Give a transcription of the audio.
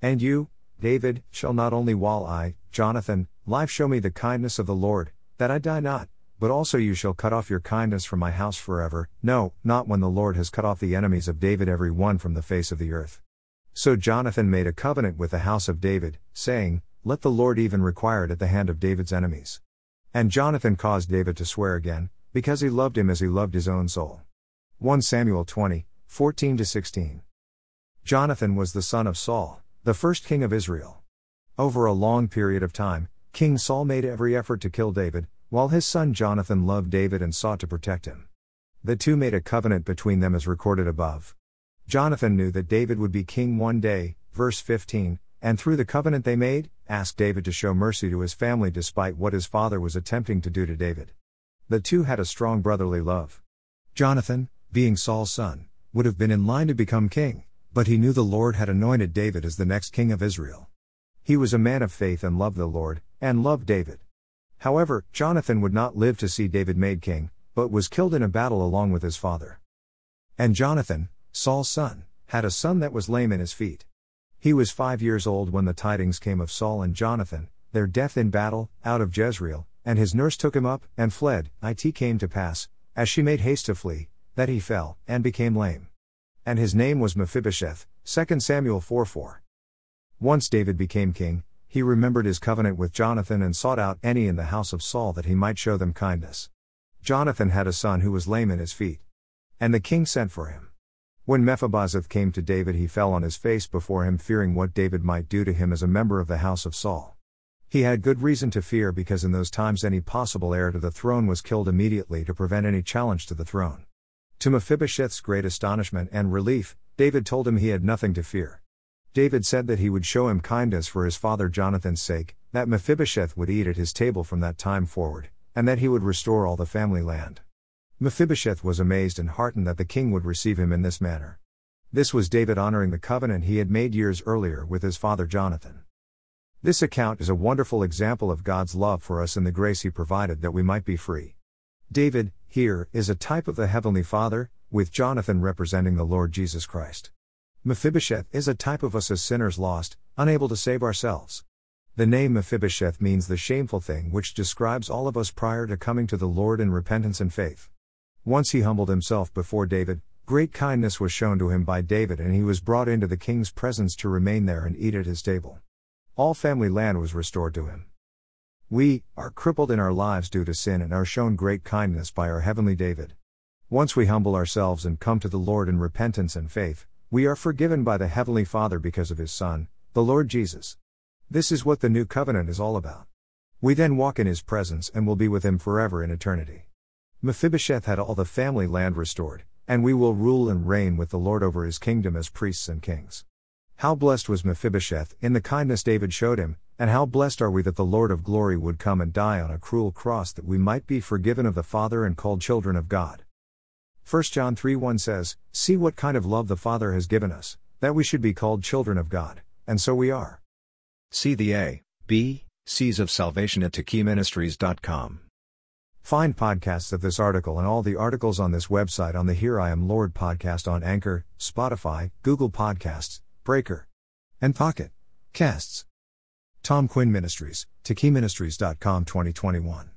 And you, David, shall not only while I, Jonathan, live show me the kindness of the Lord, that I die not, but also you shall cut off your kindness from my house forever, no, not when the Lord has cut off the enemies of David every one from the face of the earth. So Jonathan made a covenant with the house of David, saying, Let the Lord even require it at the hand of David's enemies. And Jonathan caused David to swear again, because he loved him as he loved his own soul. 1 Samuel 20, 14 16. Jonathan was the son of Saul, the first king of Israel. Over a long period of time, King Saul made every effort to kill David, while his son Jonathan loved David and sought to protect him. The two made a covenant between them as recorded above. Jonathan knew that David would be king one day, verse 15, and through the covenant they made, asked David to show mercy to his family despite what his father was attempting to do to David. The two had a strong brotherly love. Jonathan, being Saul's son, would have been in line to become king, but he knew the Lord had anointed David as the next king of Israel. He was a man of faith and loved the Lord, and loved David. However, Jonathan would not live to see David made king, but was killed in a battle along with his father. And Jonathan, Saul's son, had a son that was lame in his feet. He was five years old when the tidings came of Saul and Jonathan, their death in battle, out of Jezreel, and his nurse took him up, and fled. It came to pass, as she made haste to flee, that he fell, and became lame. And his name was Mephibosheth, 2 Samuel 4 4. Once David became king, he remembered his covenant with Jonathan and sought out any in the house of Saul that he might show them kindness. Jonathan had a son who was lame in his feet. And the king sent for him. When Mephibosheth came to David, he fell on his face before him, fearing what David might do to him as a member of the house of Saul. He had good reason to fear because in those times any possible heir to the throne was killed immediately to prevent any challenge to the throne. To Mephibosheth's great astonishment and relief, David told him he had nothing to fear. David said that he would show him kindness for his father Jonathan's sake, that Mephibosheth would eat at his table from that time forward, and that he would restore all the family land. Mephibosheth was amazed and heartened that the king would receive him in this manner. This was David honoring the covenant he had made years earlier with his father Jonathan. This account is a wonderful example of God's love for us and the grace he provided that we might be free. David, here, is a type of the Heavenly Father, with Jonathan representing the Lord Jesus Christ. Mephibosheth is a type of us as sinners lost, unable to save ourselves. The name Mephibosheth means the shameful thing which describes all of us prior to coming to the Lord in repentance and faith. Once he humbled himself before David, great kindness was shown to him by David and he was brought into the king's presence to remain there and eat at his table. All family land was restored to him. We are crippled in our lives due to sin and are shown great kindness by our heavenly David. Once we humble ourselves and come to the Lord in repentance and faith, we are forgiven by the Heavenly Father because of His Son, the Lord Jesus. This is what the new covenant is all about. We then walk in His presence and will be with Him forever in eternity. Mephibosheth had all the family land restored, and we will rule and reign with the Lord over His kingdom as priests and kings. How blessed was Mephibosheth in the kindness David showed him, and how blessed are we that the Lord of glory would come and die on a cruel cross that we might be forgiven of the Father and called children of God. 1 John 3 1 says, See what kind of love the Father has given us, that we should be called children of God, and so we are. See the A, B, C's of salvation at TakiMinistries.com. Find podcasts of this article and all the articles on this website on the Here I Am Lord podcast on Anchor, Spotify, Google Podcasts, Breaker, and Pocket Casts. Tom Quinn Ministries, TakiMinistries.com 2021.